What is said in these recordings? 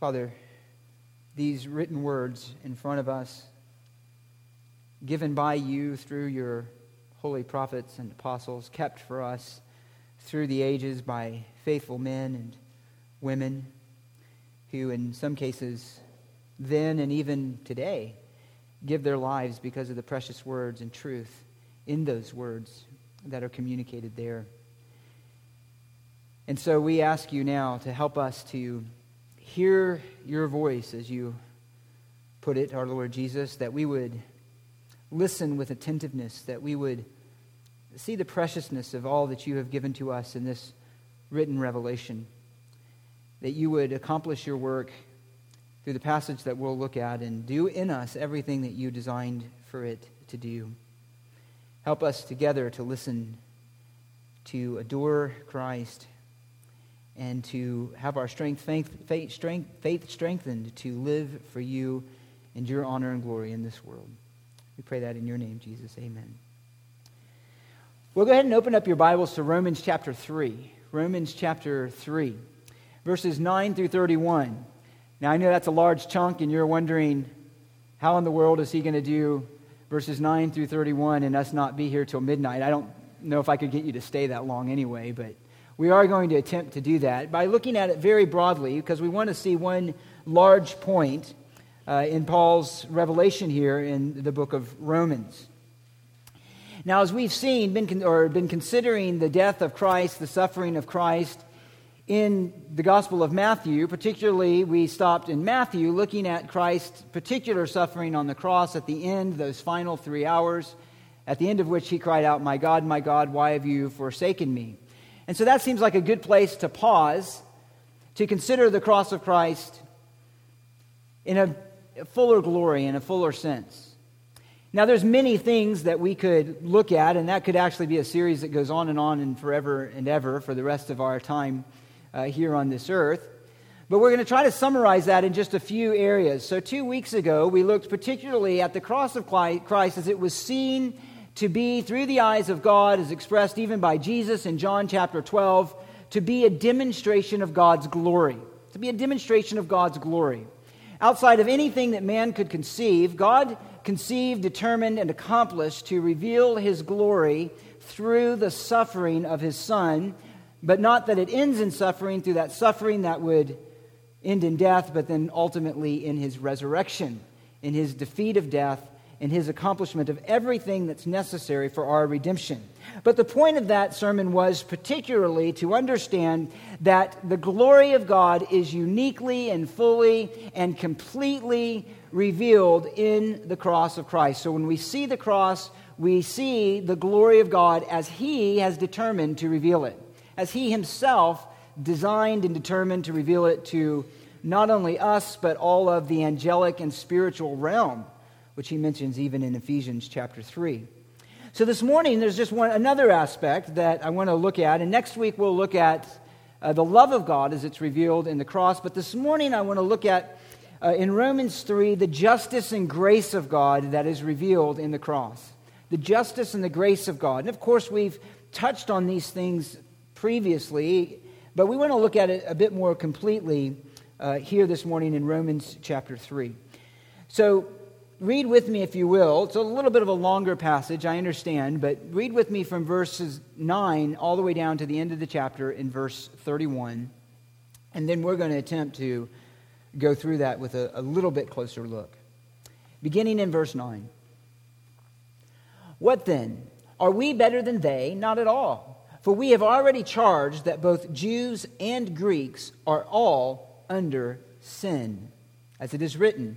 Father, these written words in front of us, given by you through your holy prophets and apostles, kept for us through the ages by faithful men and women who, in some cases, then and even today, give their lives because of the precious words and truth in those words that are communicated there. And so we ask you now to help us to hear your voice as you put it, our Lord Jesus, that we would listen with attentiveness, that we would see the preciousness of all that you have given to us in this written revelation, that you would accomplish your work through the passage that we'll look at and do in us everything that you designed for it to do. Help us together to listen, to adore Christ, and to have our strength, faith, faith, strength, faith strengthened to live for you and your honor and glory in this world. We pray that in your name, Jesus. Amen. Well, go ahead and open up your Bibles to Romans chapter 3. Romans chapter 3, verses 9 through 31. Now, I know that's a large chunk, and you're wondering how in the world is he going to do verses 9 through 31 and us not be here till midnight. I don't know if I could get you to stay that long anyway, but we are going to attempt to do that by looking at it very broadly because we want to see one large point uh, in Paul's revelation here in the book of Romans. Now, as we've seen, been, or been considering the death of Christ, the suffering of Christ, in the Gospel of Matthew, particularly, we stopped in Matthew looking at Christ's particular suffering on the cross at the end, those final three hours, at the end of which he cried out, My God, my God, why have you forsaken me? And so that seems like a good place to pause to consider the cross of Christ in a fuller glory, in a fuller sense. Now, there's many things that we could look at, and that could actually be a series that goes on and on and forever and ever for the rest of our time uh, here on this earth. But we're going to try to summarize that in just a few areas. So, two weeks ago, we looked particularly at the cross of Christ as it was seen to be, through the eyes of God, as expressed even by Jesus in John chapter 12, to be a demonstration of God's glory. To be a demonstration of God's glory. Outside of anything that man could conceive, God conceived, determined, and accomplished to reveal his glory through the suffering of his Son but not that it ends in suffering through that suffering that would end in death, but then ultimately in his resurrection, in his defeat of death, in his accomplishment of everything that's necessary for our redemption. But the point of that sermon was particularly to understand that the glory of God is uniquely and fully and completely revealed in the cross of Christ. So when we see the cross, we see the glory of God as he has determined to reveal it as he himself designed and determined to reveal it to not only us, but all of the angelic and spiritual realm, which he mentions even in Ephesians chapter 3. So this morning, there's just one another aspect that I want to look at, and next week we'll look at uh, the love of God as it's revealed in the cross. But this morning, I want to look at uh, in Romans 3 the justice and grace of God that is revealed in the cross. The justice and the grace of God. And of course, we've touched on these things previously, but we want to look at it a bit more completely uh, here this morning in Romans chapter 3. So, read with me, if you will. It's a little bit of a longer passage, I understand, but read with me from verses 9 all the way down to the end of the chapter in verse 31. And then we're going to attempt to go through that with a, a little bit closer look. Beginning in verse 9. What then? Are we better than they? Not at all. For we have already charged that both Jews and Greeks are all under sin. As it is written,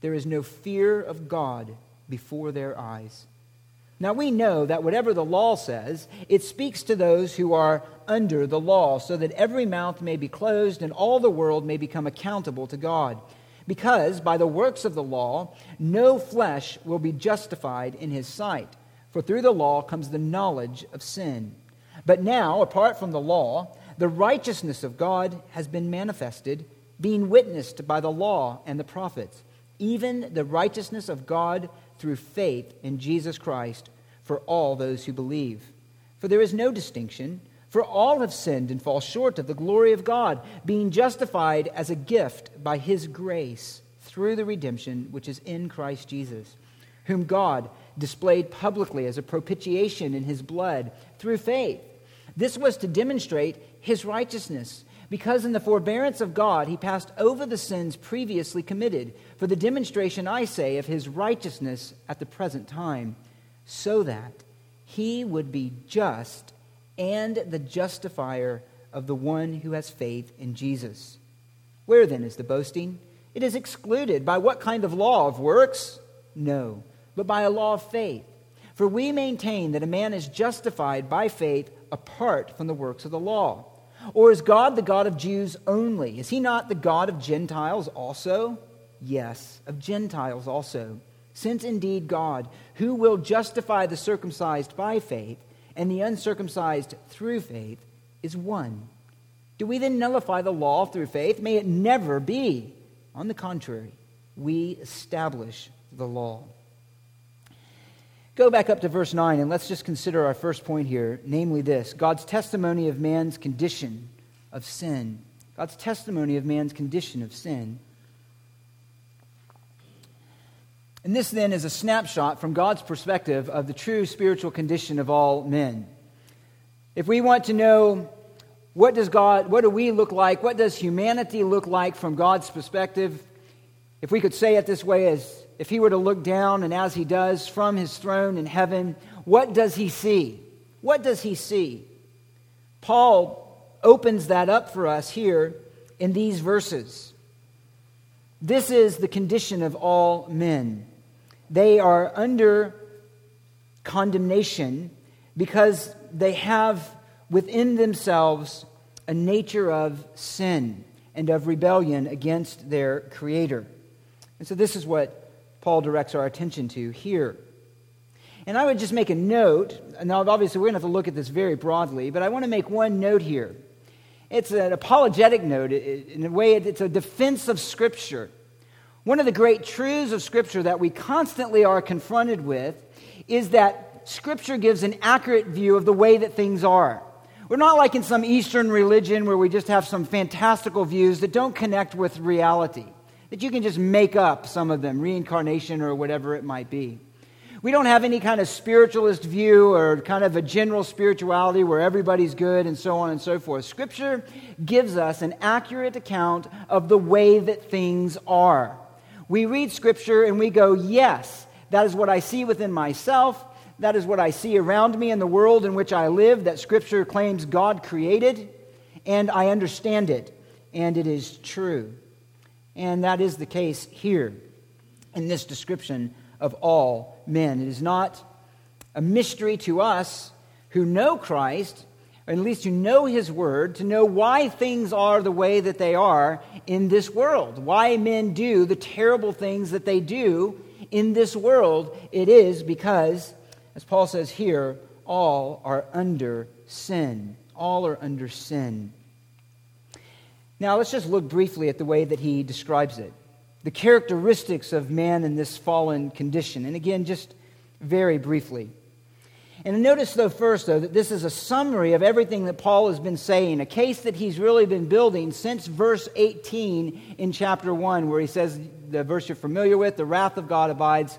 There is no fear of God before their eyes. Now we know that whatever the law says, it speaks to those who are under the law, so that every mouth may be closed and all the world may become accountable to God. Because by the works of the law, no flesh will be justified in his sight, for through the law comes the knowledge of sin. But now, apart from the law, the righteousness of God has been manifested, being witnessed by the law and the prophets, even the righteousness of God through faith in Jesus Christ for all those who believe. For there is no distinction, for all have sinned and fall short of the glory of God, being justified as a gift by his grace through the redemption which is in Christ Jesus, whom God displayed publicly as a propitiation in his blood through faith. This was to demonstrate his righteousness because in the forbearance of God he passed over the sins previously committed, for the demonstration, I say, of his righteousness at the present time, so that he would be just and the justifier of the one who has faith in Jesus. Where then is the boasting? It is excluded. By what kind of law of works? No, but by a law of faith. For we maintain that a man is justified by faith apart from the works of the law. Or is God the God of Jews only? Is he not the God of Gentiles also? Yes, of Gentiles also. Since indeed God, who will justify the circumcised by faith and the uncircumcised through faith, is one. Do we then nullify the law through faith? May it never be. On the contrary, we establish the law. Go back up to verse 9 and let's just consider our first point here, namely this God's testimony of man's condition of sin. God's testimony of man's condition of sin. And this then is a snapshot from God's perspective of the true spiritual condition of all men. If we want to know what does God, what do we look like, what does humanity look like from God's perspective, if we could say it this way as if he were to look down, and as he does from his throne in heaven, what does he see? What does he see? Paul opens that up for us here in these verses. This is the condition of all men. They are under condemnation because they have within themselves a nature of sin and of rebellion against their Creator. And so, this is what Paul directs our attention to here. And I would just make a note. Now, obviously, we're going to have to look at this very broadly, but I want to make one note here. It's an apologetic note. In a way, it's a defense of Scripture. One of the great truths of Scripture that we constantly are confronted with is that Scripture gives an accurate view of the way that things are. We're not like in some Eastern religion where we just have some fantastical views that don't connect with reality that you can just make up some of them, reincarnation or whatever it might be. We don't have any kind of spiritualist view or kind of a general spirituality where everybody's good and so on and so forth. Scripture gives us an accurate account of the way that things are. We read Scripture and we go, yes, that is what I see within myself. That is what I see around me in the world in which I live, that Scripture claims God created, and I understand it, and it is true. And that is the case here in this description of all men. It is not a mystery to us who know Christ, or at least who know His Word, to know why things are the way that they are in this world, why men do the terrible things that they do in this world. It is because, as Paul says here, all are under sin. All are under sin. Now, let's just look briefly at the way that he describes it the characteristics of man in this fallen condition. And again, just very briefly. And notice, though, first, though, that this is a summary of everything that Paul has been saying, a case that he's really been building since verse 18 in chapter 1, where he says, the verse you're familiar with, the wrath of God abides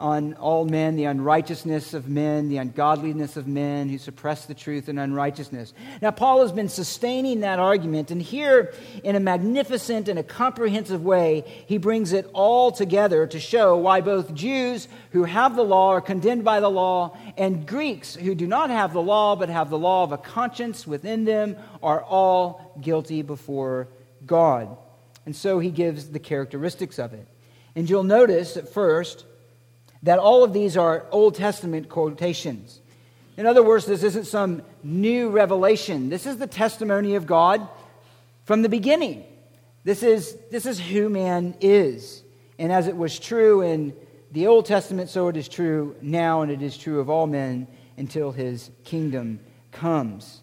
on all men, the unrighteousness of men, the ungodliness of men who suppress the truth and unrighteousness. Now, Paul has been sustaining that argument, and here, in a magnificent and a comprehensive way, he brings it all together to show why both Jews who have the law are condemned by the law, and Greeks who do not have the law but have the law of a conscience within them are all guilty before God. And so he gives the characteristics of it. And you'll notice at first, that all of these are Old Testament quotations. In other words, this isn't some new revelation. This is the testimony of God from the beginning. This is, this is who man is. And as it was true in the Old Testament, so it is true now, and it is true of all men until his kingdom comes.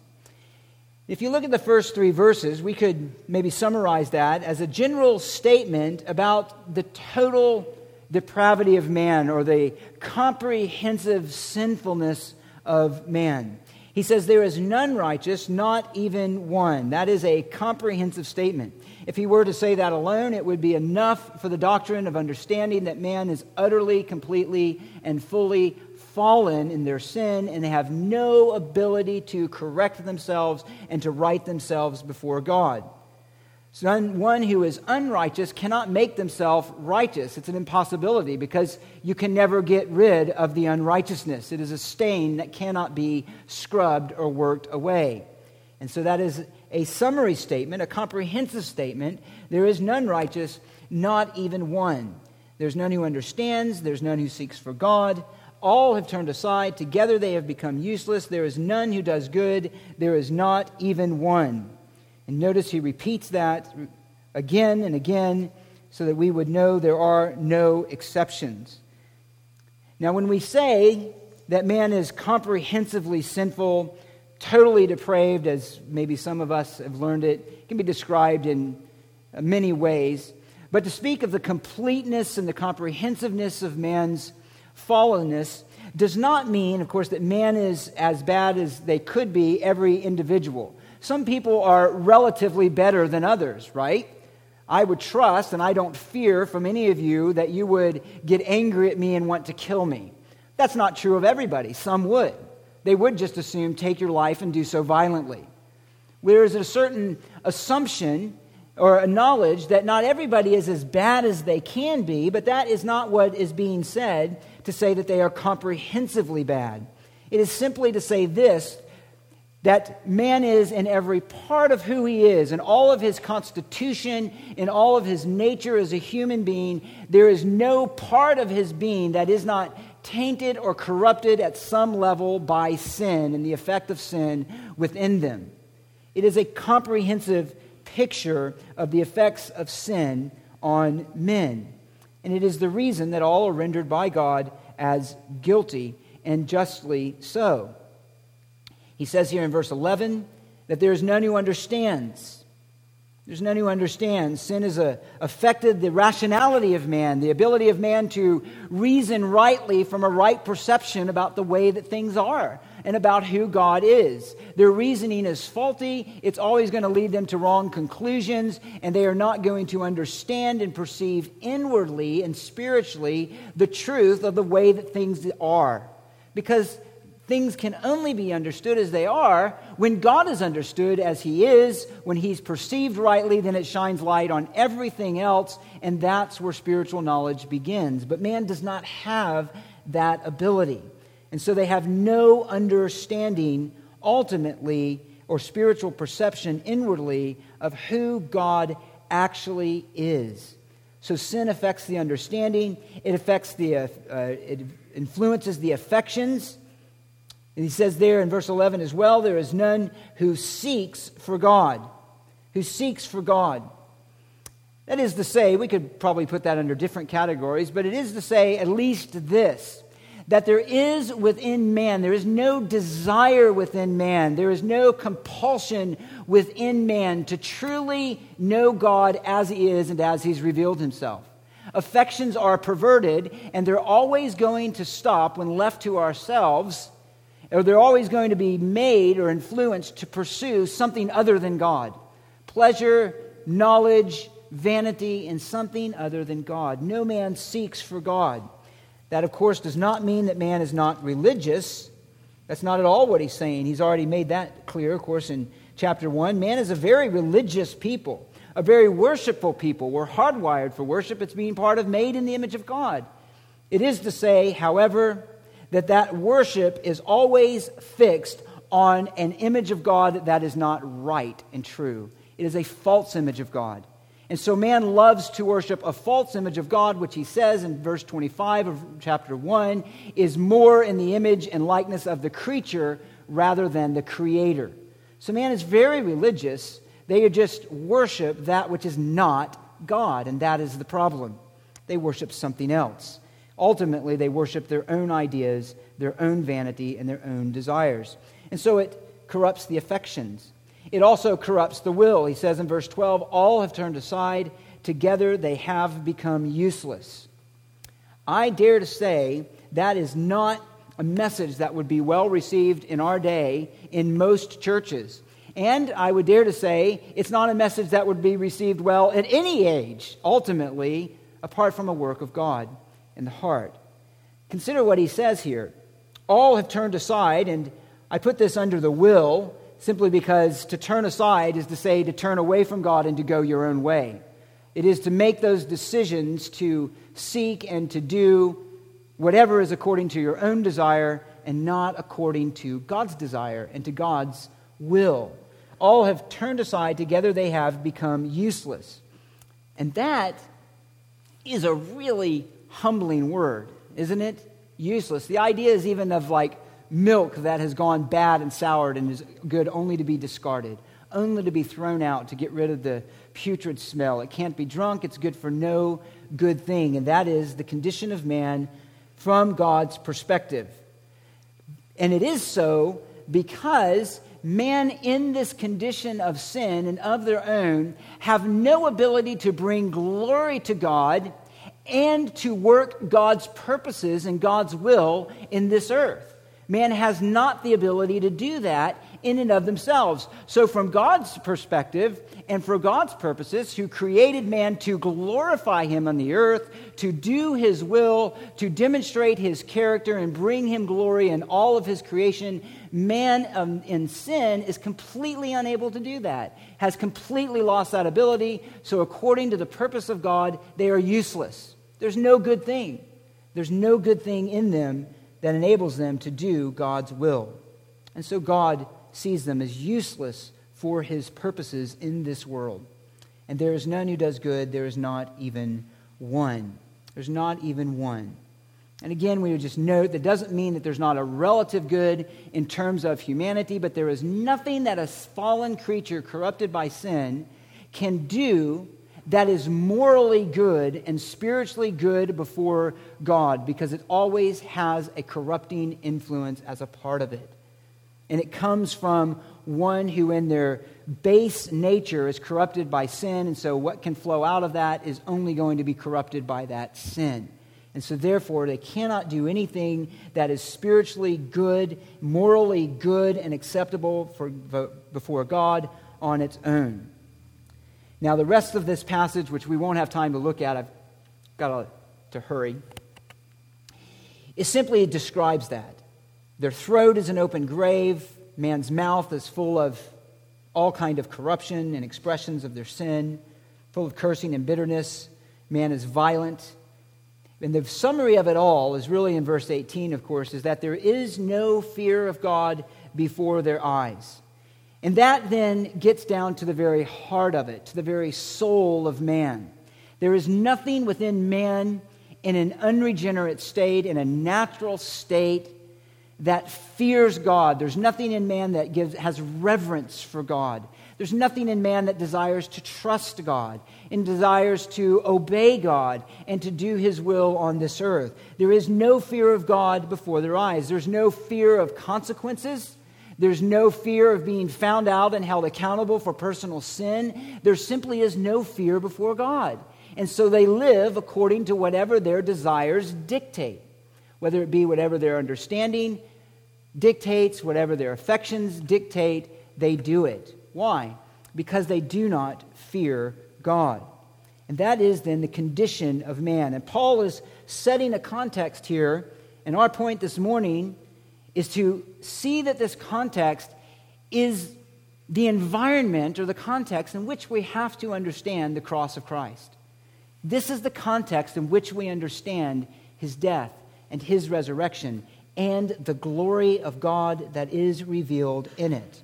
If you look at the first three verses, we could maybe summarize that as a general statement about the total depravity of man or the comprehensive sinfulness of man. He says, There is none righteous, not even one. That is a comprehensive statement. If he were to say that alone, it would be enough for the doctrine of understanding that man is utterly, completely, and fully fallen in their sin and they have no ability to correct themselves and to right themselves before God. One who is unrighteous cannot make themselves righteous. It's an impossibility because you can never get rid of the unrighteousness. It is a stain that cannot be scrubbed or worked away. And so that is a summary statement, a comprehensive statement. There is none righteous, not even one. There's none who understands, there's none who seeks for God. All have turned aside, together they have become useless. There is none who does good, there is not even one. And notice he repeats that again and again so that we would know there are no exceptions. Now, when we say that man is comprehensively sinful, totally depraved, as maybe some of us have learned it, it can be described in many ways. But to speak of the completeness and the comprehensiveness of man's fallenness does not mean, of course, that man is as bad as they could be, every individual. Some people are relatively better than others, right? I would trust, and I don't fear from any of you, that you would get angry at me and want to kill me. That's not true of everybody. Some would. They would just assume take your life and do so violently. There is a certain assumption or a knowledge that not everybody is as bad as they can be, but that is not what is being said to say that they are comprehensively bad. It is simply to say this that man is in every part of who he is, in all of his constitution, in all of his nature as a human being, there is no part of his being that is not tainted or corrupted at some level by sin and the effect of sin within them. It is a comprehensive picture of the effects of sin on men. And it is the reason that all are rendered by God as guilty and justly so. He says here in verse 11 that there is none who understands. There's none who understands. Sin has a, affected the rationality of man, the ability of man to reason rightly from a right perception about the way that things are and about who God is. Their reasoning is faulty. It's always going to lead them to wrong conclusions, and they are not going to understand and perceive inwardly and spiritually the truth of the way that things are. Because Things can only be understood as they are when God is understood as He is, when He's perceived rightly, then it shines light on everything else, and that's where spiritual knowledge begins. But man does not have that ability. And so they have no understanding ultimately or spiritual perception inwardly of who God actually is. So sin affects the understanding, it affects the, uh, uh, it influences the affections and he says there in verse 11 as well there is none who seeks for God. Who seeks for God. That is to say, we could probably put that under different categories, but it is to say at least this that there is within man, there is no desire within man, there is no compulsion within man to truly know God as he is and as he's revealed himself. Affections are perverted, and they're always going to stop when left to ourselves or they're always going to be made or influenced to pursue something other than God pleasure, knowledge, vanity, and something other than God. No man seeks for God. That, of course, does not mean that man is not religious. That's not at all what he's saying. He's already made that clear, of course, in chapter 1. Man is a very religious people, a very worshipful people. We're hardwired for worship, it's being part of made in the image of God. It is to say, however, that that worship is always fixed on an image of God that is not right and true. It is a false image of God. And so man loves to worship a false image of God, which he says in verse 25 of chapter 1 is more in the image and likeness of the creature rather than the creator. So man is very religious. They just worship that which is not God, and that is the problem. They worship something else. Ultimately, they worship their own ideas, their own vanity, and their own desires. And so it corrupts the affections. It also corrupts the will. He says in verse 12, All have turned aside. Together they have become useless. I dare to say that is not a message that would be well received in our day in most churches. And I would dare to say it's not a message that would be received well at any age, ultimately, apart from a work of God in the heart. Consider what he says here. All have turned aside, and I put this under the will simply because to turn aside is to say to turn away from God and to go your own way. It is to make those decisions to seek and to do whatever is according to your own desire and not according to God's desire and to God's will. All have turned aside, together they have become useless. And that is a really humbling word, isn't it? Useless. The idea is even of like milk that has gone bad and soured and is good only to be discarded, only to be thrown out to get rid of the putrid smell. It can't be drunk, it's good for no good thing. And that is the condition of man from God's perspective. And it is so because man in this condition of sin and of their own have no ability to bring glory to God and to work God's purposes and God's will in this earth. Man has not the ability to do that in and of themselves. So, from God's perspective and for God's purposes, who created man to glorify him on the earth, to do his will, to demonstrate his character and bring him glory in all of his creation, man um, in sin is completely unable to do that, has completely lost that ability. So, according to the purpose of God, they are useless. There's no good thing. There's no good thing in them that enables them to do God's will. And so God sees them as useless for his purposes in this world. And there is none who does good, there is not even one. There's not even one. And again, we would just note that doesn't mean that there's not a relative good in terms of humanity, but there is nothing that a fallen creature corrupted by sin can do that is morally good and spiritually good before God because it always has a corrupting influence as a part of it. And it comes from one who, in their base nature, is corrupted by sin. And so, what can flow out of that is only going to be corrupted by that sin. And so, therefore, they cannot do anything that is spiritually good, morally good, and acceptable for, before God on its own. Now, the rest of this passage, which we won't have time to look at, I've got to, hurry, it simply describes that. Their throat is an open grave, man's mouth is full of all kind of corruption and expressions of their sin, full of cursing and bitterness. Man is violent. And the summary of it all is really in verse 18, of course, is that there is no fear of God before their eyes. And that then gets down to the very heart of it, to the very soul of man. There is nothing within man in an unregenerate state, in a natural state, that fears God. There's nothing in man that gives, has reverence for God. There's nothing in man that desires to trust God and desires to obey God and to do his will on this earth. There is no fear of God before their eyes. There's no fear of consequences. There's no fear of being found out and held accountable for personal sin. There simply is no fear before God. And so they live according to whatever their desires dictate, whether it be whatever their understanding dictates, whatever their affections dictate, they do it. Why? Because they do not fear God. And that is then the condition of man. And Paul is setting a context here. And our point this morning is to see that this context is the environment or the context in which we have to understand the cross of Christ. This is the context in which we understand his death and his resurrection and the glory of God that is revealed in it.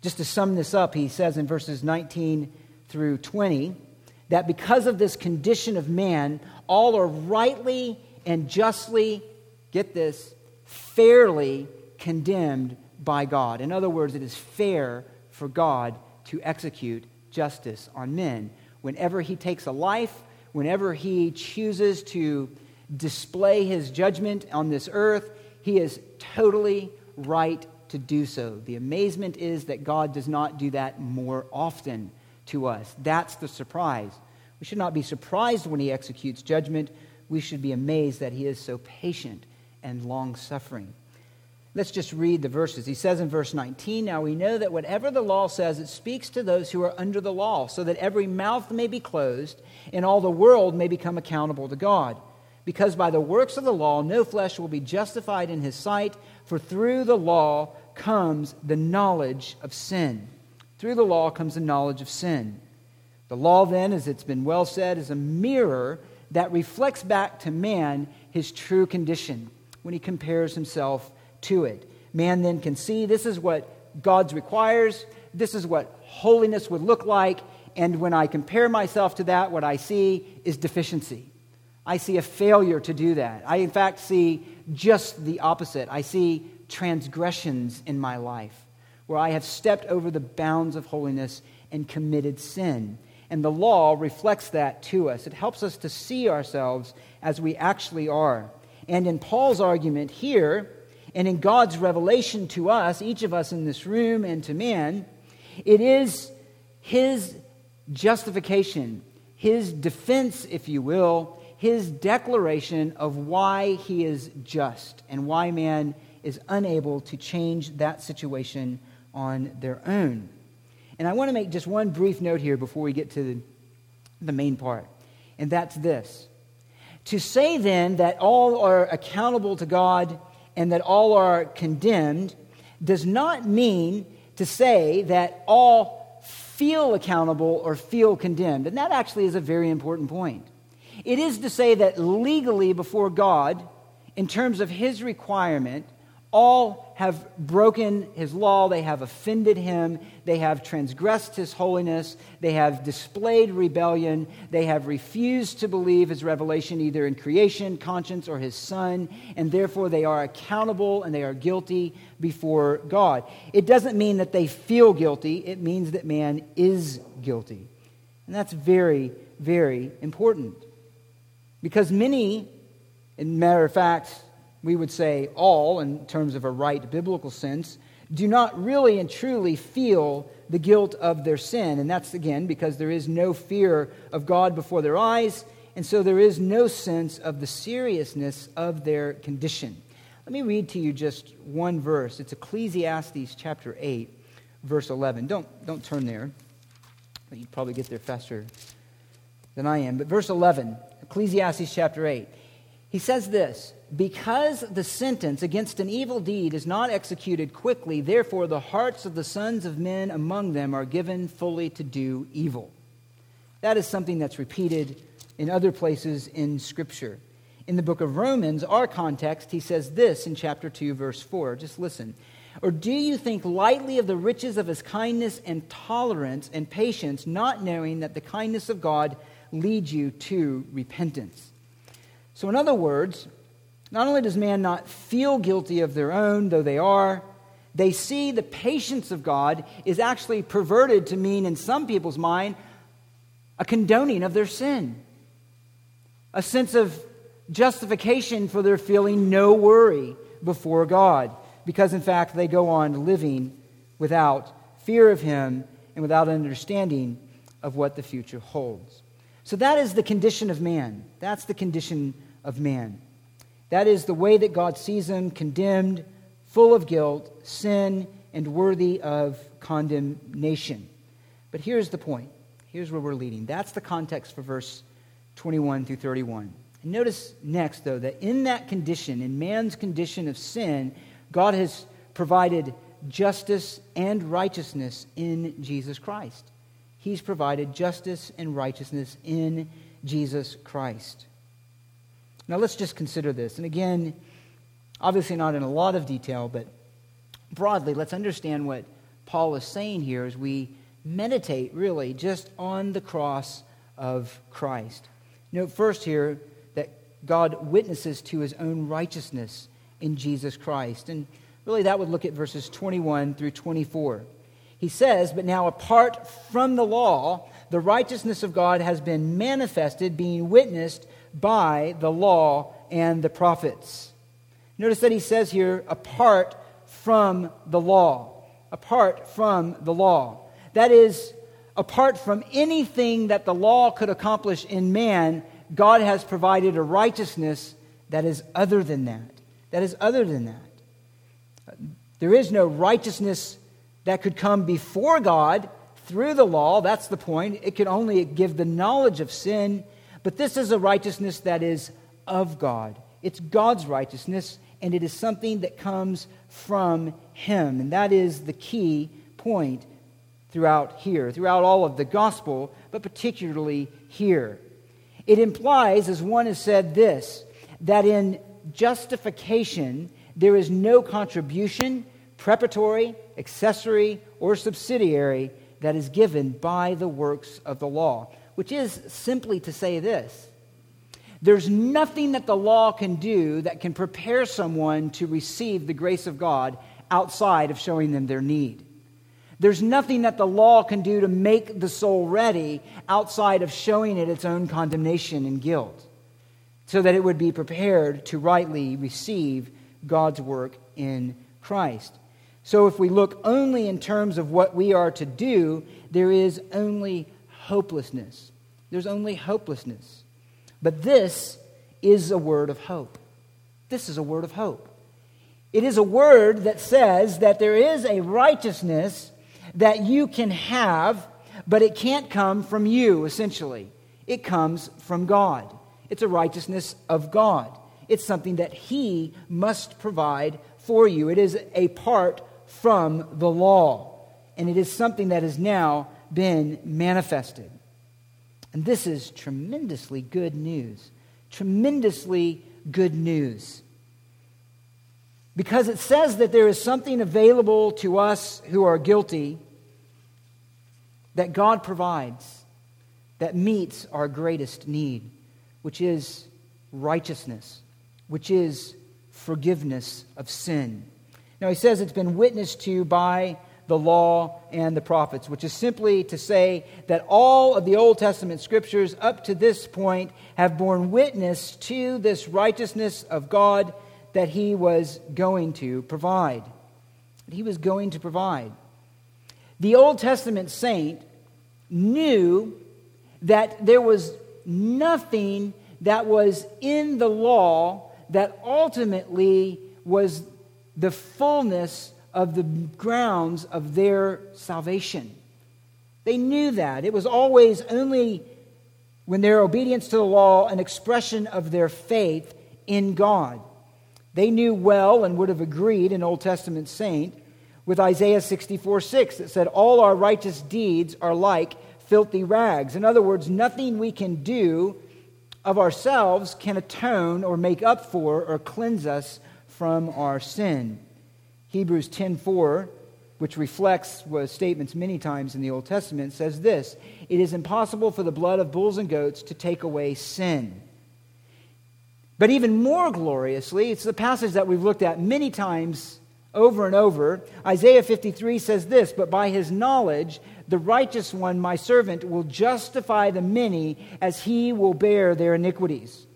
Just to sum this up, he says in verses 19 through 20 that because of this condition of man, all are rightly and justly, get this, fairly condemned by God. In other words, it is fair for God to execute justice on men. Whenever he takes a life, whenever he chooses to display his judgment on this earth, he is totally right to do so. The amazement is that God does not do that more often to us. That's the surprise. We should not be surprised when he executes judgment. We should be amazed that he is so patient and long suffering. Let's just read the verses. He says in verse 19 Now we know that whatever the law says, it speaks to those who are under the law, so that every mouth may be closed and all the world may become accountable to God. Because by the works of the law, no flesh will be justified in his sight, for through the law comes the knowledge of sin. Through the law comes the knowledge of sin. The law, then, as it's been well said, is a mirror that reflects back to man his true condition when he compares himself to it. Man then can see this is what God's requires, this is what holiness would look like, and when I compare myself to that, what I see is deficiency. I see a failure to do that. I, in fact, see just the opposite. I see transgressions in my life where I have stepped over the bounds of holiness and committed sin. And the law reflects that to us. It helps us to see ourselves as we actually are. And in Paul's argument here, and in God's revelation to us, each of us in this room and to man, it is his justification, his defense, if you will, his declaration of why he is just and why man is unable to change that situation on their own. And I want to make just one brief note here before we get to the main part, and that's this. To say then that all are accountable to God and that all are condemned does not mean to say that all feel accountable or feel condemned. And that actually is a very important point. It is to say that legally before God, in terms of his requirement, all have broken his law. They have offended him. They have transgressed his holiness. They have displayed rebellion. They have refused to believe his revelation either in creation, conscience, or his son. And therefore, they are accountable and they are guilty before God. It doesn't mean that they feel guilty, it means that man is guilty. And that's very, very important. Because many, in matter of fact, we would say all in terms of a right biblical sense, do not really and truly feel the guilt of their sin. And that's again because there is no fear of God before their eyes, and so there is no sense of the seriousness of their condition. Let me read to you just one verse. It's Ecclesiastes chapter 8, verse 11. Don't, don't turn there. You'd probably get there faster than I am. But verse 11, Ecclesiastes chapter 8. He says this Because the sentence against an evil deed is not executed quickly, therefore the hearts of the sons of men among them are given fully to do evil. That is something that's repeated in other places in Scripture. In the book of Romans, our context, he says this in chapter 2, verse 4. Just listen. Or do you think lightly of the riches of his kindness and tolerance and patience, not knowing that the kindness of God leads you to repentance? So, in other words, not only does man not feel guilty of their own, though they are, they see the patience of God is actually perverted to mean, in some people's mind, a condoning of their sin, a sense of justification for their feeling no worry before God, because in fact they go on living without fear of Him and without understanding of what the future holds. So that is the condition of man. That's the condition of man. That is the way that God sees him condemned, full of guilt, sin, and worthy of condemnation. But here's the point. Here's where we're leading. That's the context for verse 21 through 31. And notice next, though, that in that condition, in man's condition of sin, God has provided justice and righteousness in Jesus Christ. He's provided justice and righteousness in Jesus Christ. Now let's just consider this. And again, obviously not in a lot of detail, but broadly, let's understand what Paul is saying here as we meditate really just on the cross of Christ. Note first here that God witnesses to his own righteousness in Jesus Christ. And really, that would look at verses 21 through 24. He says, But now, apart from the law, the righteousness of God has been manifested, being witnessed by the law and the prophets. Notice that he says here, apart from the law. Apart from the law. That is, apart from anything that the law could accomplish in man, God has provided a righteousness that is other than that. That is other than that. There is no righteousness that could come before God through the law. That's the point. It could only give the knowledge of sin. But this is a righteousness that is of God. It's God's righteousness, and it is something that comes from Him. And that is the key point throughout here, throughout all of the gospel, but particularly here. It implies, as one has said, this that in justification there is no contribution, preparatory, accessory, or subsidiary that is given by the works of the law, which is simply to say this there's nothing that the law can do that can prepare someone to receive the grace of God outside of showing them their need. There's nothing that the law can do to make the soul ready outside of showing it its own condemnation and guilt, so that it would be prepared to rightly receive God's work in Christ. So if we look only in terms of what we are to do, there is only hopelessness. There's only hopelessness. But this is a word of hope. This is a word of hope. It is a word that says that there is a righteousness that you can have, but it can't come from you, essentially. It comes from God. It's a righteousness of God. It's something that He must provide for you. It is a part from the law, and it is something that has now been manifested. And this is tremendously good news. Tremendously good news. Because it says that there is something available to us who are guilty that God provides that meets our greatest need, which is righteousness, which is forgiveness of sin. Now, he says it's been witnessed to by the law and the prophets, which is simply to say that all of the Old Testament scriptures up to this point have borne witness to this righteousness of God that he was going to provide. That he was going to provide. The Old Testament saint knew that there was nothing that was in the law that ultimately was the fullness of the grounds of their salvation. They knew that. It was always only when their obedience to the law an expression of their faith in God. They knew well and would have agreed, an Old Testament saint, with Isaiah 64 6 that said, All our righteous deeds are like filthy rags. In other words, nothing we can do of ourselves can atone or make up for or cleanse us from our sin. Hebrews 10:4, which reflects statements many times in the Old Testament, says this: "It is impossible for the blood of bulls and goats to take away sin." But even more gloriously, it's the passage that we've looked at many times over and over. Isaiah 53 says this, "But by his knowledge the righteous one, my servant, will justify the many as he will bear their iniquities."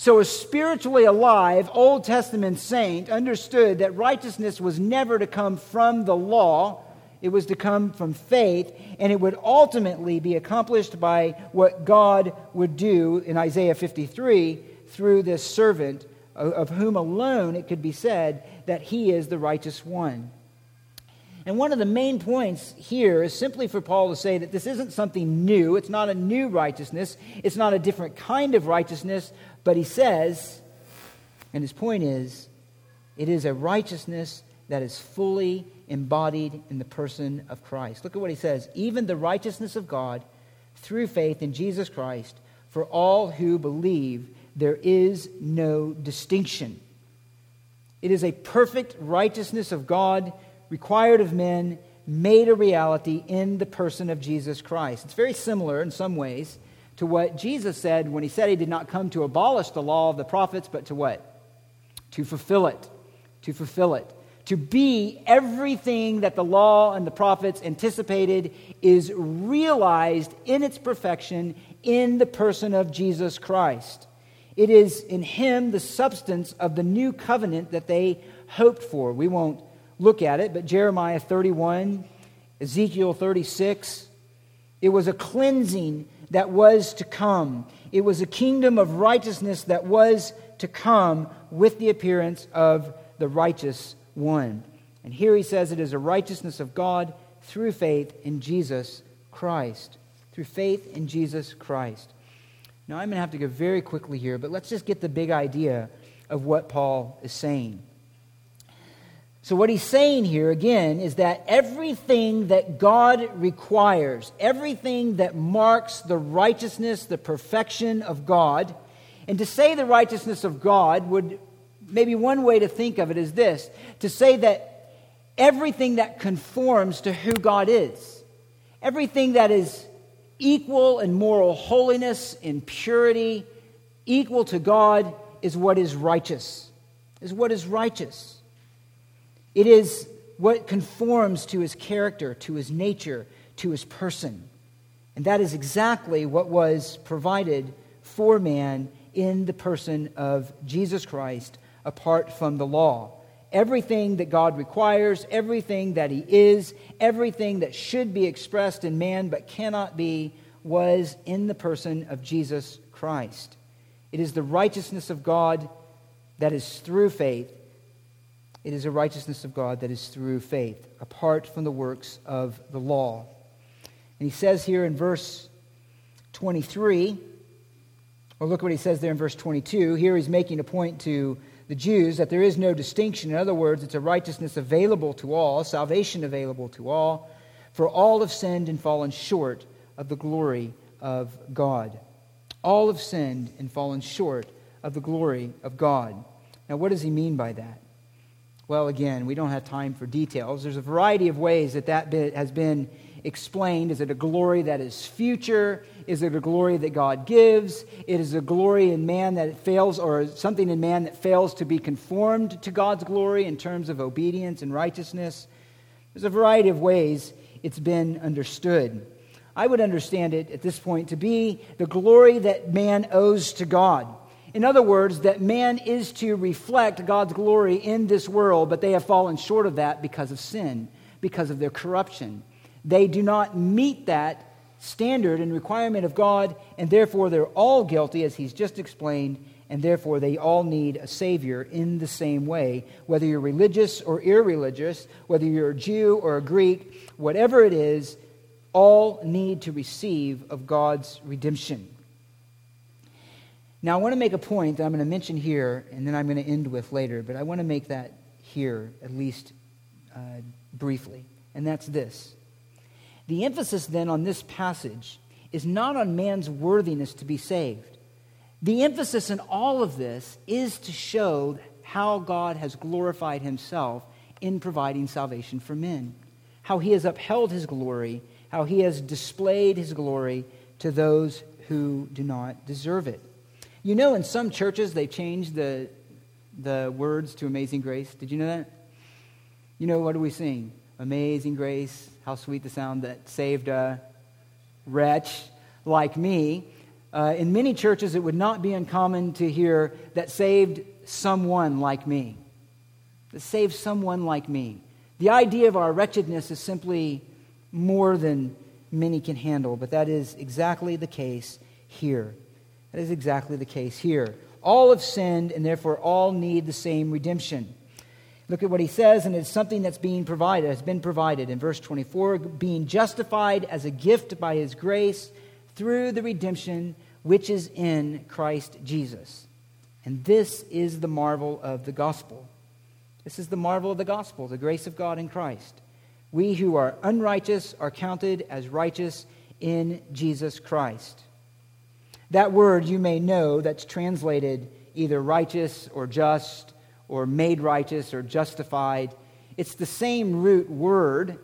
So, a spiritually alive Old Testament saint understood that righteousness was never to come from the law, it was to come from faith, and it would ultimately be accomplished by what God would do in Isaiah 53 through this servant, of whom alone it could be said that he is the righteous one. And one of the main points here is simply for Paul to say that this isn't something new. It's not a new righteousness. It's not a different kind of righteousness, but he says, and his point is, it is a righteousness that is fully embodied in the person of Christ. Look at what he says even the righteousness of God through faith in Jesus Christ for all who believe, there is no distinction. It is a perfect righteousness of God required of men, made a reality in the person of Jesus Christ. It's very similar in some ways to what Jesus said when he said he did not come to abolish the law of the prophets, but to what? To fulfill it. To fulfill it. To be everything that the law and the prophets anticipated is realized in its perfection in the person of Jesus Christ. It is in him the substance of the new covenant that they hoped for. We won't look at it, but Jeremiah 31, Ezekiel 36, it was a cleansing that was to come. It was a kingdom of righteousness that was to come with the appearance of the righteous one. And here he says it is a righteousness of God through faith in Jesus Christ. Through faith in Jesus Christ. Now, I'm going to have to go very quickly here, but let's just get the big idea of what Paul is saying. So, what he's saying here again is that everything that God requires, everything that marks the righteousness, the perfection of God, and to say the righteousness of God would maybe one way to think of it is this to say that everything that conforms to who God is, everything that is equal in moral holiness, in purity, equal to God, is what is righteous, is what is righteous. It is what conforms to his character, to his nature, to his person. And that is exactly what was provided for man in the person of Jesus Christ apart from the law. Everything that God requires, everything that He is, everything that should be expressed in man but cannot be, was in the person of Jesus Christ. It is the righteousness of God that is through faith it is a righteousness of God that is through faith, apart from the works of the law. And he says here in verse 23, or look what he says there in verse 22. Here he's making a point to the Jews that there is no distinction. In other words, it's a righteousness available to all, salvation available to all, for all have sinned and fallen short of the glory of God. All have sinned and fallen short of the glory of God. Now, what does he mean by that? Well, again, we don't have time for details. There's a variety of ways that that bit has been explained. Is it a glory that is future? Is it a glory that God gives? It is a glory in man that fails, or something in man that fails to be conformed to God's glory in terms of obedience and righteousness. There's a variety of ways it's been understood. I would understand it at this point to be the glory that man owes to God. In other words, that man is to reflect God's glory in this world, but they have fallen short of that because of sin, because of their corruption. They do not meet that standard and requirement of God, and therefore they're all guilty, as he's just explained, and therefore they all need a Savior in the same way. Whether you're religious or irreligious, whether you're a Jew or a Greek, whatever it is, all need to receive of God's redemption. Now, I want to make a point that I'm going to mention here, and then I'm going to end with later, but I want to make that here, at least uh, briefly, and that's this. The emphasis then on this passage is not on man's worthiness to be saved. The emphasis in all of this is to show how God has glorified himself in providing salvation for men, how he has upheld his glory, how he has displayed his glory to those who do not deserve it. You know, in some churches, they've changed the, the words to Amazing Grace. Did you know that? You know, what do we sing? Amazing Grace, how sweet the sound that saved a wretch like me. Uh, in many churches, it would not be uncommon to hear that saved someone like me. That saved someone like me. The idea of our wretchedness is simply more than many can handle, but that is exactly the case here. That is exactly the case here. All have sinned, and therefore all need the same redemption. Look at what he says, and it's something that's being provided, has been provided. In verse 24, being justified as a gift by his grace through the redemption which is in Christ Jesus. And this is the marvel of the gospel. This is the marvel of the gospel, the grace of God in Christ. We who are unrighteous are counted as righteous in Jesus Christ. That word you may know that's translated either righteous or just or made righteous or justified. It's the same root word.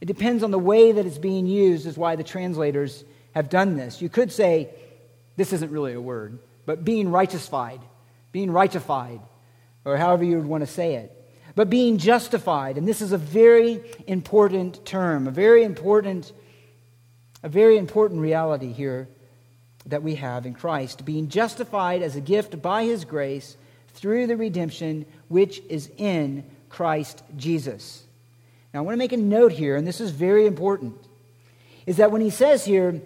It depends on the way that it's being used, is why the translators have done this. You could say, this isn't really a word, but being righteousified, being righteousified, or however you would want to say it. But being justified, and this is a very important term, a very important, a very important reality here that we have in Christ. Being justified as a gift by his grace through the redemption which is in Christ Jesus. Now, I want to make a note here, and this is very important, is that when he says here,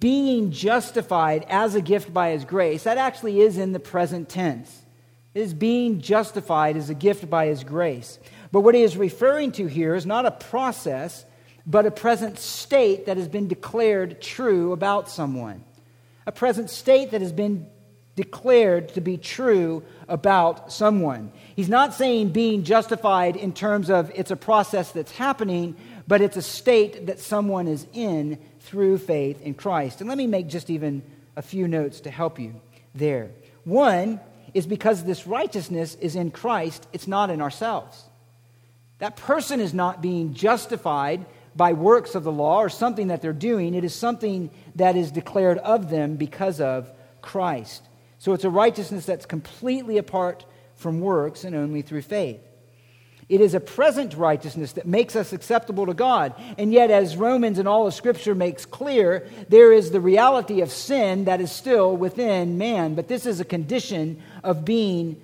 being justified as a gift by his grace, that actually is in the present tense. It is being justified as a gift by his grace. But what he is referring to here is not a process, but a present state that has been declared true about someone. A present state that has been declared to be true about someone. He's not saying being justified in terms of it's a process that's happening, but it's a state that someone is in through faith in Christ. And let me make just even a few notes to help you there. One is because this righteousness is in Christ, it's not in ourselves. That person is not being justified by works of the law or something that they're doing. It is something that is declared of them because of Christ. So it's a righteousness that's completely apart from works and only through faith. It is a present righteousness that makes us acceptable to God. And yet, as Romans and all of Scripture makes clear, there is the reality of sin that is still within man. But this is a condition of being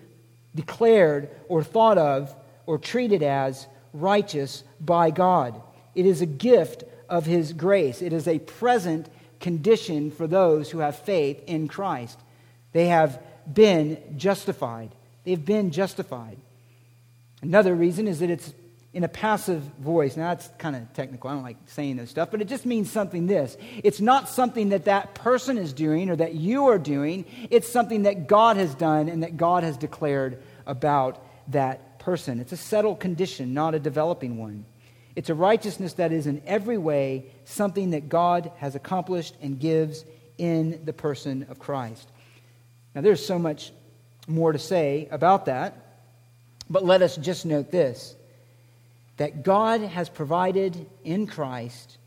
declared or thought of or treated as righteous by God. It is a gift of His grace, it is a present condition for those who have faith in Christ. They have been justified. They've been justified. Another reason is that it's in a passive voice. Now, that's kind of technical. I don't like saying this stuff, but it just means something this. It's not something that that person is doing or that you are doing. It's something that God has done and that God has declared about that person. It's a settled condition, not a developing one. It's a righteousness that is in every way something that God has accomplished and gives in the person of Christ. Now, there's so much more to say about that, but let us just note this that God has provided in Christ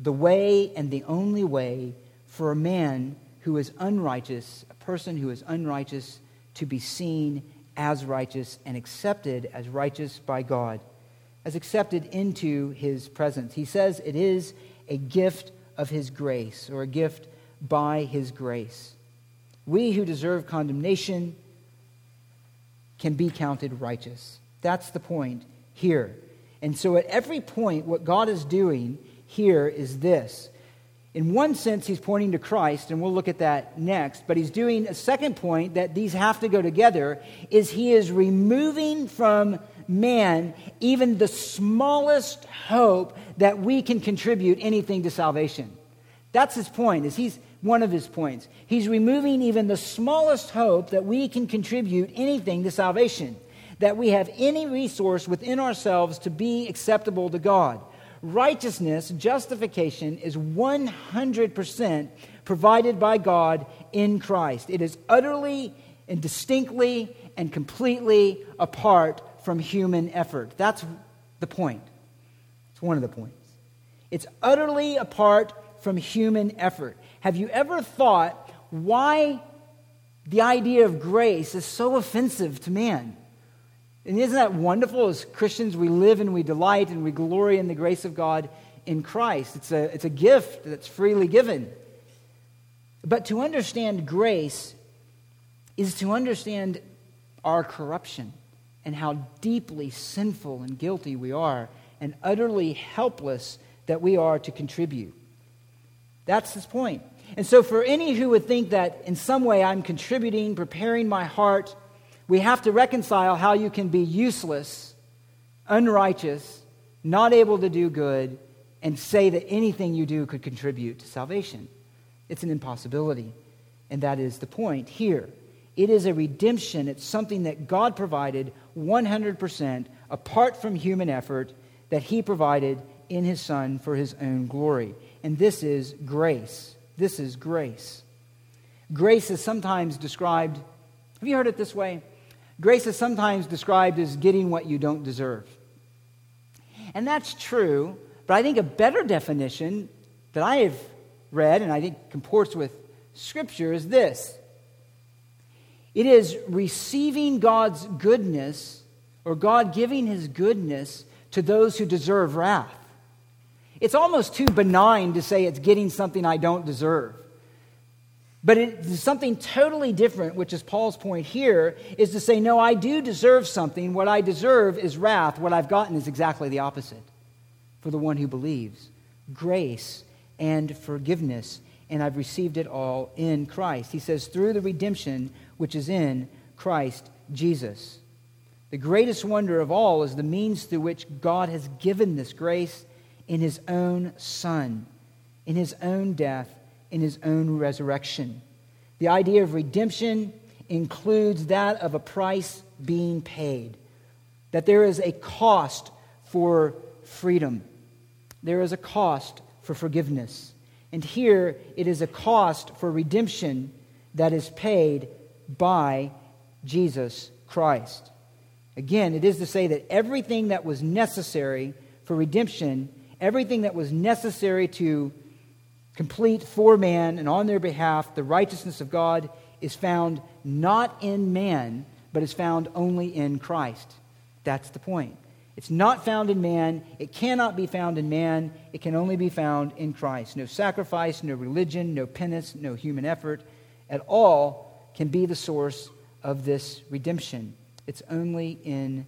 the way and the only way for a man who is unrighteous, a person who is unrighteous, to be seen as righteous and accepted as righteous by God, as accepted into his presence. He says it is a gift of his grace or a gift by his grace. We who deserve condemnation can be counted righteous. That's the point here. And so, at every point, what God is doing here is this. In one sense, he's pointing to Christ, and we'll look at that next. But he's doing a second point that these have to go together is he is removing from man even the smallest hope that we can contribute anything to salvation. That's his point, is he's one of his points. He's removing even the smallest hope that we can contribute anything to salvation, that we have any resource within ourselves to be acceptable to God. Righteousness, justification, is 100% provided by God in Christ. It is utterly and distinctly and completely apart from human effort. That's the point. It's one of the points. It's utterly apart from human effort. Have you ever thought why the idea of grace is so offensive to man? And isn't that wonderful? As Christians, we live and we delight and we glory in the grace of God in Christ. It's a, it's a gift that's freely given. But to understand grace is to understand our corruption and how deeply sinful and guilty we are and utterly helpless that we are to contribute. That's his point. And so, for any who would think that in some way I'm contributing, preparing my heart, we have to reconcile how you can be useless, unrighteous, not able to do good, and say that anything you do could contribute to salvation. It's an impossibility. And that is the point here. It is a redemption, it's something that God provided 100% apart from human effort that He provided in His Son for His own glory. And this is grace. This is grace. Grace is sometimes described, have you heard it this way? Grace is sometimes described as getting what you don't deserve. And that's true, but I think a better definition that I have read, and I think comports with Scripture, is this it is receiving God's goodness or God giving his goodness to those who deserve wrath. It's almost too benign to say it's getting something I don't deserve. But it's something totally different, which is Paul's point here, is to say, no, I do deserve something. What I deserve is wrath. What I've gotten is exactly the opposite for the one who believes grace and forgiveness. And I've received it all in Christ. He says, through the redemption which is in Christ Jesus. The greatest wonder of all is the means through which God has given this grace in his own Son, in his own death in his own resurrection. The idea of redemption includes that of a price being paid, that there is a cost for freedom, there is a cost for forgiveness. And here it is a cost for redemption that is paid by Jesus Christ. Again, it is to say that everything that was necessary for redemption, everything that was necessary to complete for man and on their behalf, the righteousness of God is found not in man, but is found only in Christ. That's the point. It's not found in man. It cannot be found in man. It can only be found in Christ. No sacrifice, no religion, no penance, no human effort at all can be the source of this redemption. It's only in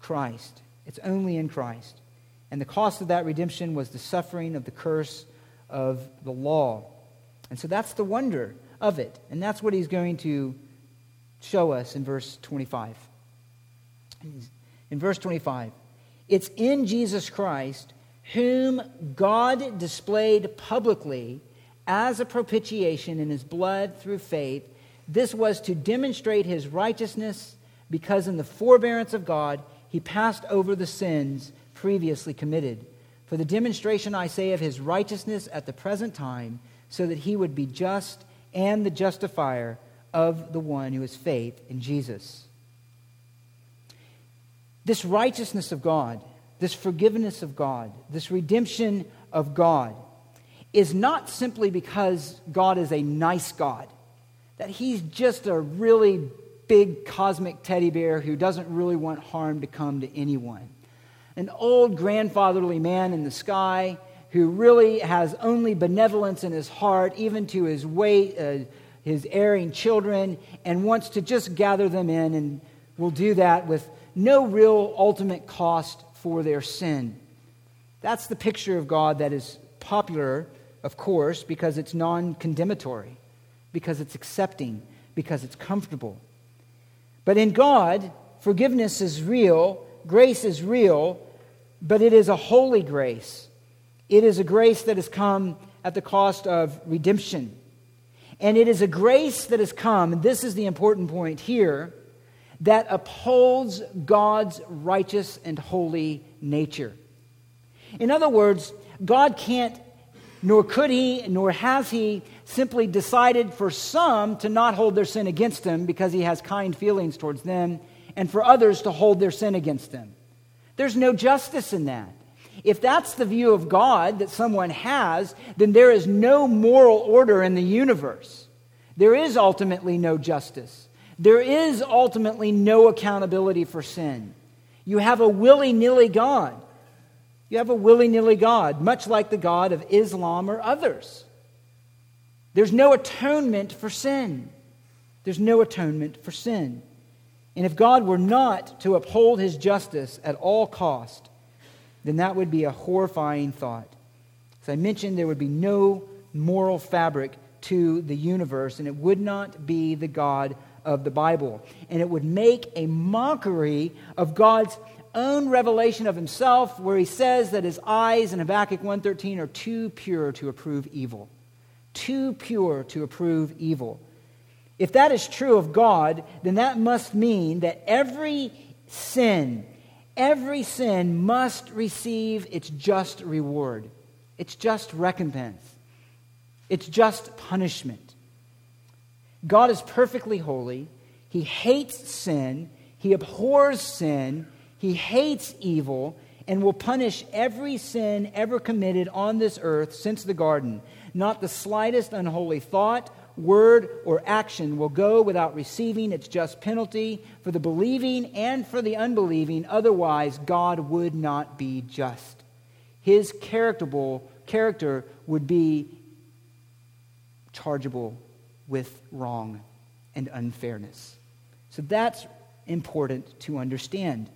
Christ. It's only in Christ. And the cost of that redemption was the suffering of the curse of the law. And so that's the wonder of it. And that's what he's going to show us in verse 25. In verse 25, it's in Jesus Christ, whom God displayed publicly as a propitiation in his blood through faith. This was to demonstrate his righteousness, because in the forbearance of God, he passed over the sins previously committed for the demonstration, I say, of his righteousness at the present time, so that he would be just and the justifier of the one who has faith in Jesus. This righteousness of God, this forgiveness of God, this redemption of God is not simply because God is a nice God, that he's just a really big cosmic teddy bear who doesn't really want harm to come to anyone an old grandfatherly man in the sky who really has only benevolence in his heart, even to his weight, uh, his erring children, and wants to just gather them in and will do that with no real ultimate cost for their sin. That's the picture of God that is popular, of course, because it's non condemnatory, because it's accepting, because it's comfortable. But in God, forgiveness is real, grace is real, but it is a holy grace. It is a grace that has come at the cost of redemption. And it is a grace that has come, and this is the important point here, that upholds God's righteous and holy nature. In other words, God can't, nor could he, nor has he simply decided for some to not hold their sin against him because he has kind feelings towards them, and for others to hold their sin against them. There's no justice in that. If that's the view of God that someone has, then there is no moral order in the universe. There is ultimately no justice. There is ultimately no accountability for sin. You have a willy nilly God. You have a willy nilly God, much like the God of Islam or others. There's no atonement for sin. There's no atonement for sin. And if God were not to uphold his justice at all cost, then that would be a horrifying thought. As I mentioned, there would be no moral fabric to the universe, and it would not be the God of the Bible. And it would make a mockery of God's own revelation of himself, where he says that his eyes in Habakkuk 1.13 are too pure to approve evil. Too pure to approve evil. If that is true of God, then that must mean that every sin, every sin must receive its just reward, its just recompense, its just punishment. God is perfectly holy. He hates sin. He abhors sin. He hates evil. and will punish every sin ever committed on this earth since the garden. Not the slightest unholy thought, word, or action will go without receiving its just penalty for the believing and for the unbelieving. Otherwise, God would not be just. His character would be chargeable with wrong and unfairness. So that's important to understand.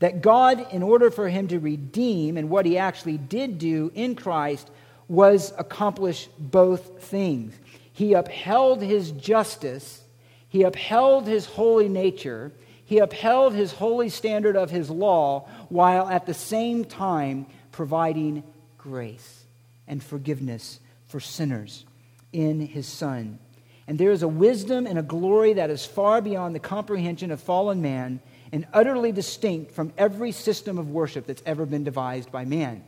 That God, in order for him to redeem, and what he actually did do in Christ, was accomplish both things. He upheld his justice, he upheld his holy nature, he upheld his holy standard of his law, while at the same time providing grace and forgiveness for sinners in his Son. And there is a wisdom and a glory that is far beyond the comprehension of fallen man and utterly distinct from every system of worship that's ever been devised by man.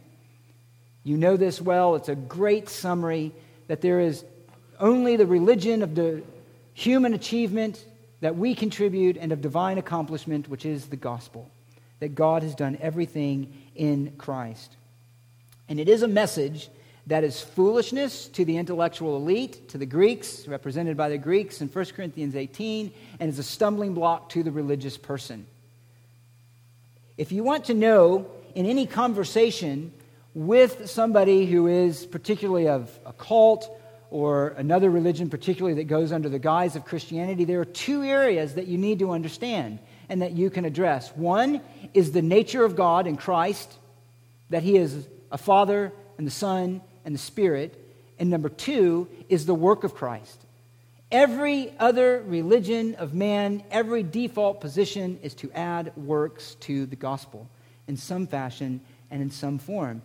You know this well. It's a great summary that there is only the religion of the human achievement that we contribute and of divine accomplishment, which is the gospel. That God has done everything in Christ. And it is a message that is foolishness to the intellectual elite, to the Greeks, represented by the Greeks in 1 Corinthians 18, and is a stumbling block to the religious person. If you want to know in any conversation with somebody who is particularly of a cult or another religion, particularly that goes under the guise of Christianity, there are two areas that you need to understand and that you can address. One is the nature of God in Christ, that He is a Father and the Son and the Spirit. And number two is the work of Christ. Every other religion of man, every default position is to add works to the gospel in some fashion and in some form.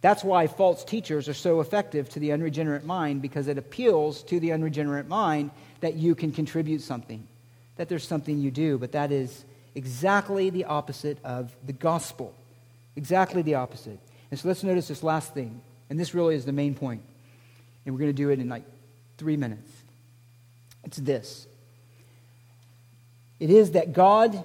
That's why false teachers are so effective to the unregenerate mind because it appeals to the unregenerate mind that you can contribute something, that there's something you do, but that is exactly the opposite of the gospel. Exactly the opposite. And so let's notice this last thing. And this really is the main point. And we're going to do it in like three minutes. It's this it is that God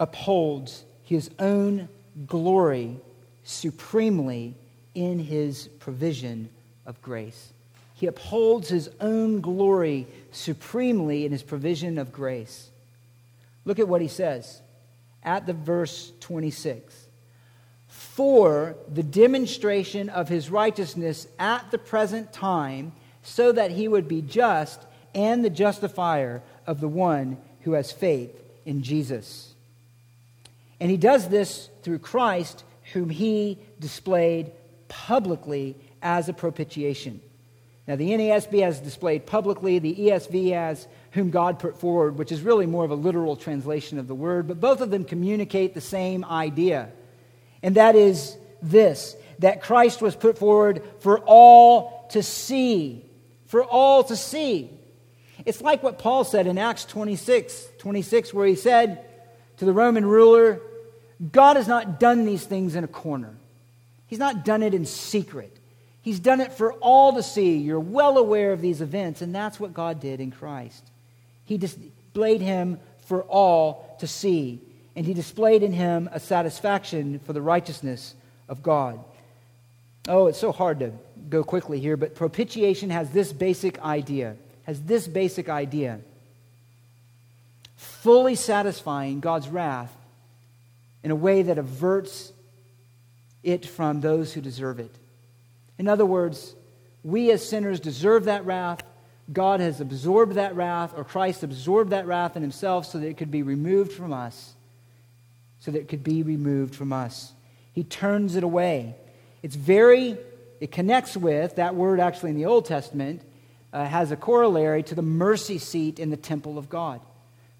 upholds his own glory supremely in his provision of grace. He upholds his own glory supremely in his provision of grace. Look at what he says at the verse 26 for the demonstration of his righteousness at the present time, so that he would be just and the justifier of the one who has faith in Jesus. And he does this through Christ, whom he displayed publicly as a propitiation. Now, the NASB has displayed publicly, the ESV as whom God put forward, which is really more of a literal translation of the word, but both of them communicate the same idea and that is this that Christ was put forward for all to see. For all to see. It's like what Paul said in Acts 26 26, where he said to the Roman ruler, God has not done these things in a corner, He's not done it in secret. He's done it for all to see. You're well aware of these events, and that's what God did in Christ. He displayed him for all to see and he displayed in him a satisfaction for the righteousness of God. Oh, it's so hard to go quickly here, but propitiation has this basic idea, has this basic idea. Fully satisfying God's wrath in a way that averts it from those who deserve it. In other words, we as sinners deserve that wrath. God has absorbed that wrath, or Christ absorbed that wrath in himself so that it could be removed from us so that it could be removed from us. He turns it away. It's very, it connects with, that word actually in the Old Testament uh, has a corollary to the mercy seat in the temple of God.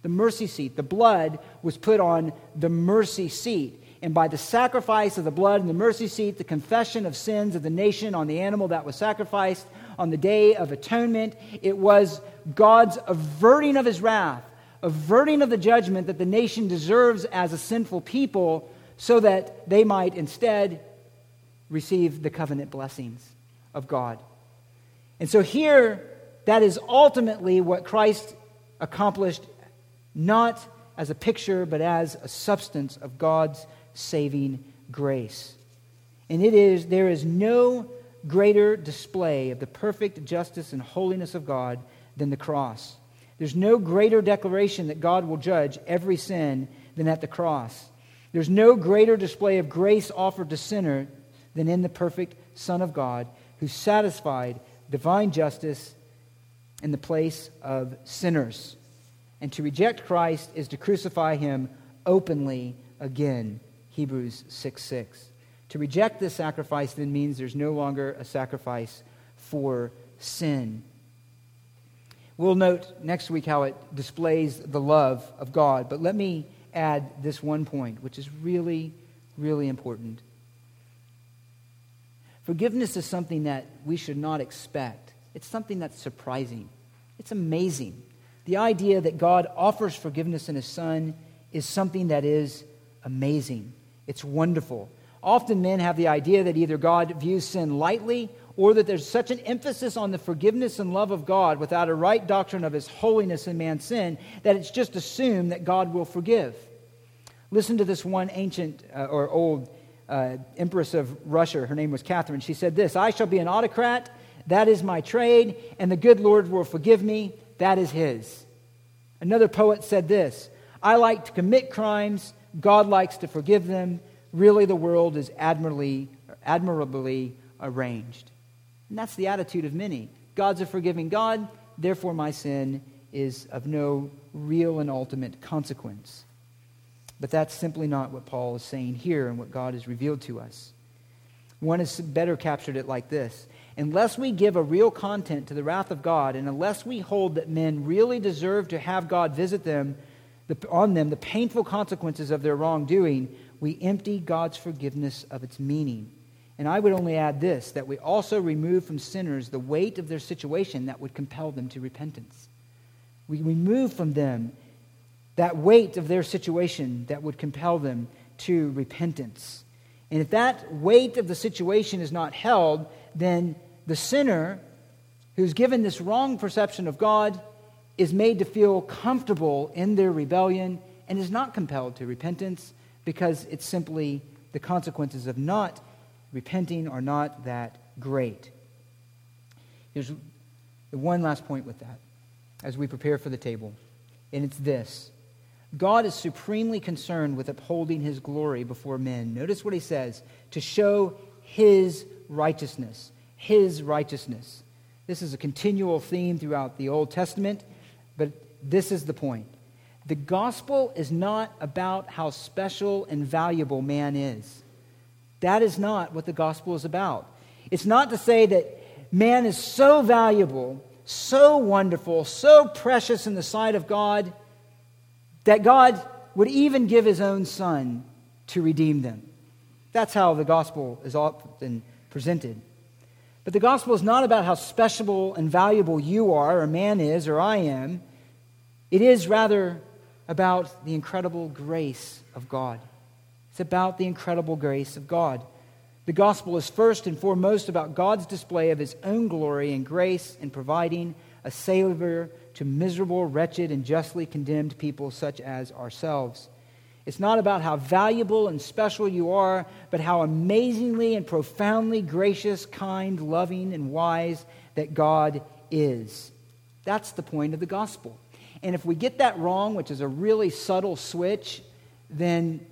The mercy seat, the blood was put on the mercy seat. And by the sacrifice of the blood in the mercy seat, the confession of sins of the nation on the animal that was sacrificed on the day of atonement, it was God's averting of his wrath averting of the judgment that the nation deserves as a sinful people so that they might instead receive the covenant blessings of God. And so here, that is ultimately what Christ accomplished, not as a picture, but as a substance of God's saving grace. And it is, there is no greater display of the perfect justice and holiness of God than the cross. There's no greater declaration that God will judge every sin than at the cross. There's no greater display of grace offered to sinner than in the perfect Son of God who satisfied divine justice in the place of sinners. And to reject Christ is to crucify him openly again. Hebrews 6 6. To reject this sacrifice then means there's no longer a sacrifice for sin. We'll note next week how it displays the love of God, but let me add this one point, which is really, really important. Forgiveness is something that we should not expect. It's something that's surprising. It's amazing. The idea that God offers forgiveness in His Son is something that is amazing. It's wonderful. Often men have the idea that either God views sin lightly or that there's such an emphasis on the forgiveness and love of God without a right doctrine of his holiness and man's sin that it's just assumed that God will forgive. Listen to this one ancient uh, or old uh, empress of Russia. Her name was Catherine. She said this I shall be an autocrat. That is my trade. And the good Lord will forgive me. That is his. Another poet said this I like to commit crimes. God likes to forgive them. Really, the world is admirably, admirably arranged. And that's the attitude of many. God's a forgiving God, therefore, my sin is of no real and ultimate consequence. But that's simply not what Paul is saying here and what God has revealed to us. One has better captured it like this Unless we give a real content to the wrath of God, and unless we hold that men really deserve to have God visit them, the, on them the painful consequences of their wrongdoing, we empty God's forgiveness of its meaning. And I would only add this that we also remove from sinners the weight of their situation that would compel them to repentance. We remove from them that weight of their situation that would compel them to repentance. And if that weight of the situation is not held, then the sinner who's given this wrong perception of God is made to feel comfortable in their rebellion and is not compelled to repentance because it's simply the consequences of not repenting are not that great. Here's one last point with that as we prepare for the table, and it's this God is supremely concerned with upholding his glory before men. Notice what he says to show his righteousness. His righteousness. This is a continual theme throughout the Old Testament, but this is the point. The gospel is not about how special and valuable man is. That is not what the gospel is about. It's not to say that man is so valuable, so wonderful, so precious in the sight of God that God would even give his own son to redeem them. That's how the gospel is often presented. But the gospel is not about how special and valuable you are, or man is, or I am. It is rather about the incredible grace of God. It's about the incredible grace of God. The gospel is first and foremost about God's display of his own glory and grace in providing a Savior to miserable, wretched, and justly condemned people such as ourselves. It's not about how valuable and special you are, but how amazingly and profoundly gracious, kind, loving, and wise that God is. That's the point of the gospel. And if we get that wrong, which is a really subtle switch, then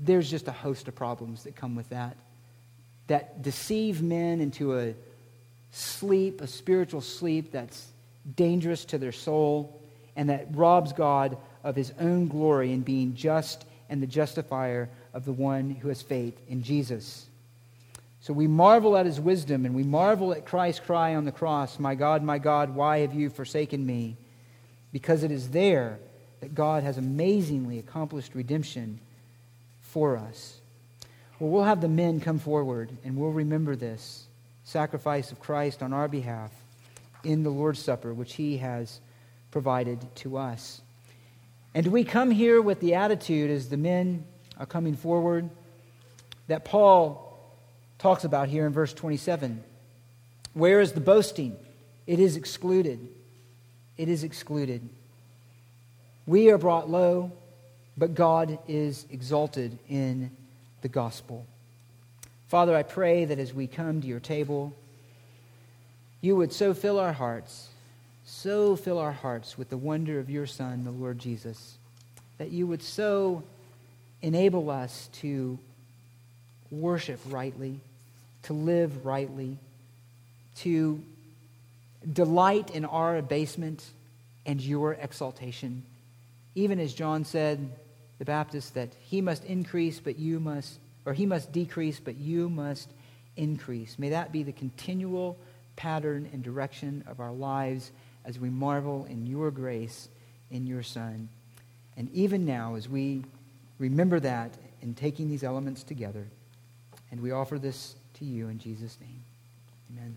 there's just a host of problems that come with that that deceive men into a sleep, a spiritual sleep that's dangerous to their soul, and that robs God of his own glory in being just and the justifier of the one who has faith in Jesus. So we marvel at his wisdom and we marvel at Christ's cry on the cross, My God, my God, why have you forsaken me? Because it is there that God has amazingly accomplished redemption for us. Well, we'll have the men come forward and we'll remember this sacrifice of Christ on our behalf in the Lord's Supper, which he has provided to us. And we come here with the attitude, as the men are coming forward, that Paul talks about here in verse 27? Where is the boasting? It is excluded. It is excluded. We are brought low, but God is exalted in the gospel. Father, I pray that as we come to your table, you would so fill our hearts, so fill our hearts with the wonder of your Son, the Lord Jesus, that you would so enable us to worship rightly, to live rightly, to delight in our abasement and your exaltation. Even as John said, the Baptist, that he must increase, but you must, or he must decrease, but you must increase. May that be the continual pattern and direction of our lives as we marvel in your grace in your Son. And even now, as we remember that in taking these elements together, and we offer this to you in Jesus' name. Amen.